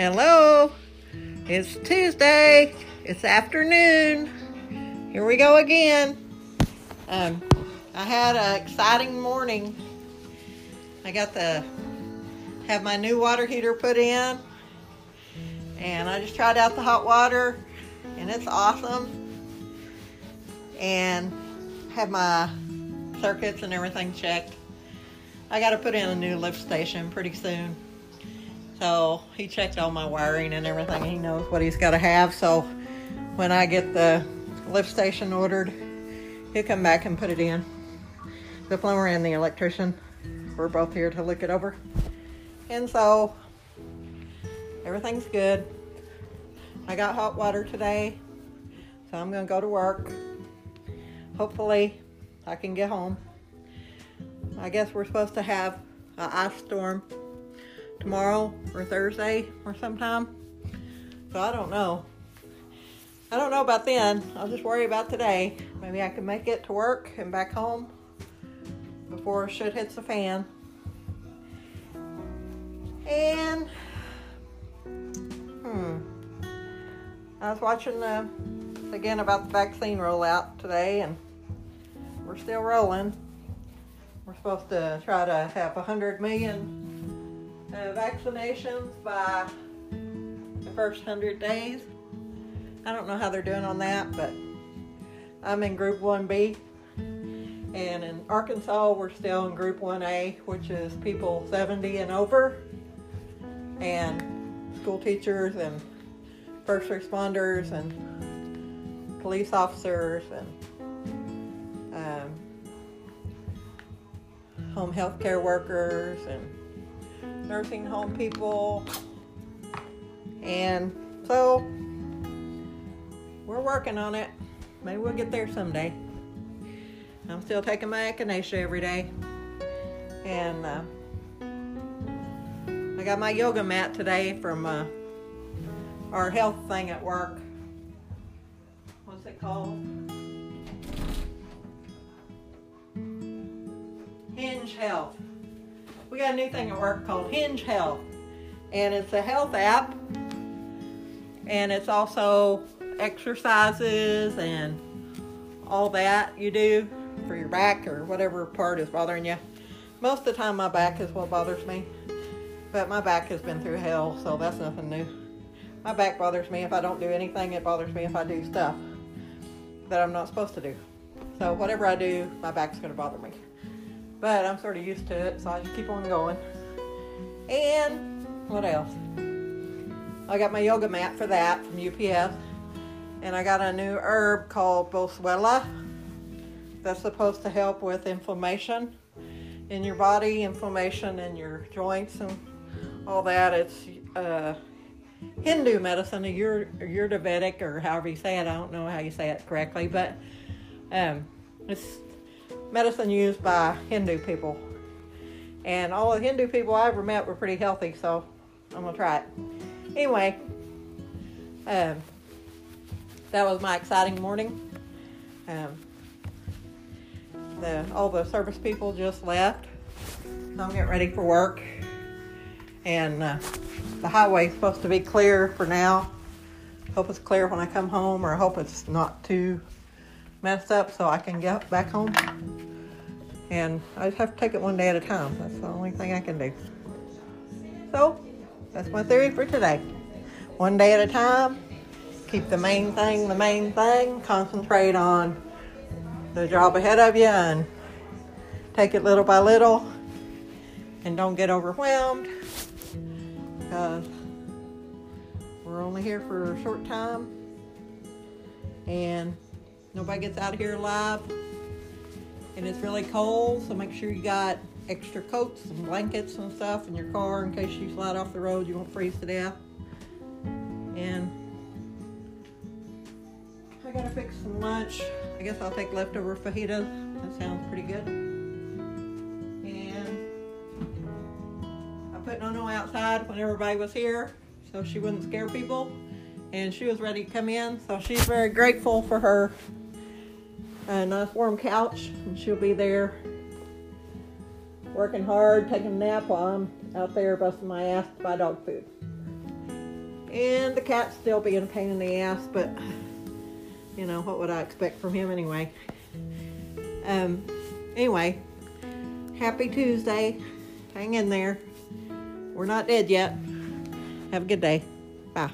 Hello. It's Tuesday. It's afternoon. Here we go again. Um, I had an exciting morning. I got the have my new water heater put in, and I just tried out the hot water, and it's awesome. And have my circuits and everything checked. I got to put in a new lift station pretty soon. So he checked all my wiring and everything. He knows what he's got to have. So when I get the lift station ordered, he'll come back and put it in. The plumber and the electrician, we're both here to look it over. And so everything's good. I got hot water today, so I'm going to go to work. Hopefully, I can get home. I guess we're supposed to have an ice storm tomorrow or Thursday or sometime. So I don't know. I don't know about then. I'll just worry about today. Maybe I can make it to work and back home before shit hits the fan. And hmm, I was watching the again about the vaccine rollout today, and we're still rolling. We're supposed to try to have 100 million uh, vaccinations by the first 100 days. I don't know how they're doing on that, but I'm in Group 1B. And in Arkansas, we're still in Group 1A, which is people 70 and over, and school teachers and first responders and police officers and um, home health care workers and nursing home people. And so we're working on it. Maybe we'll get there someday. I'm still taking my echinacea every day. And uh, I got my yoga mat today from uh, our health thing at work. What's it called? Hinge Health. Got a new thing at work called Hinge Health. And it's a health app. And it's also exercises and all that you do for your back or whatever part is bothering you. Most of the time, my back is what bothers me. But my back has been through hell, so that's nothing new. My back bothers me if I don't do anything, it bothers me if I do stuff that I'm not supposed to do. So, whatever I do, my back's going to bother me. But I'm sort of used to it, so I just keep on going. And what else? I got my yoga mat for that from UPS. And I got a new herb called Boswellia that's supposed to help with inflammation in your body, inflammation in your joints, and all that. It's uh, Hindu medicine, or Ayurvedic, or however you say it. I don't know how you say it correctly, but um, it's medicine used by Hindu people. And all the Hindu people I ever met were pretty healthy, so I'm gonna try it. Anyway, um, that was my exciting morning. Um, the, all the service people just left, so I'm getting ready for work. And uh, the highway's supposed to be clear for now. Hope it's clear when I come home, or hope it's not too messed up so I can get back home. And I just have to take it one day at a time. That's the only thing I can do. So, that's my theory for today. One day at a time, keep the main thing the main thing, concentrate on the job ahead of you, and take it little by little. And don't get overwhelmed because we're only here for a short time and nobody gets out of here alive and it's really cold, so make sure you got extra coats and blankets and stuff in your car in case you slide off the road, you won't freeze to death. And I gotta fix some lunch. I guess I'll take leftover fajitas. That sounds pretty good. And I put Nono outside when everybody was here so she wouldn't scare people. And she was ready to come in, so she's very grateful for her a nice warm couch, and she'll be there working hard, taking a nap while I'm out there busting my ass to buy dog food. And the cat's still being a pain in the ass, but you know, what would I expect from him anyway? Um, anyway, happy Tuesday. Hang in there. We're not dead yet. Have a good day. Bye.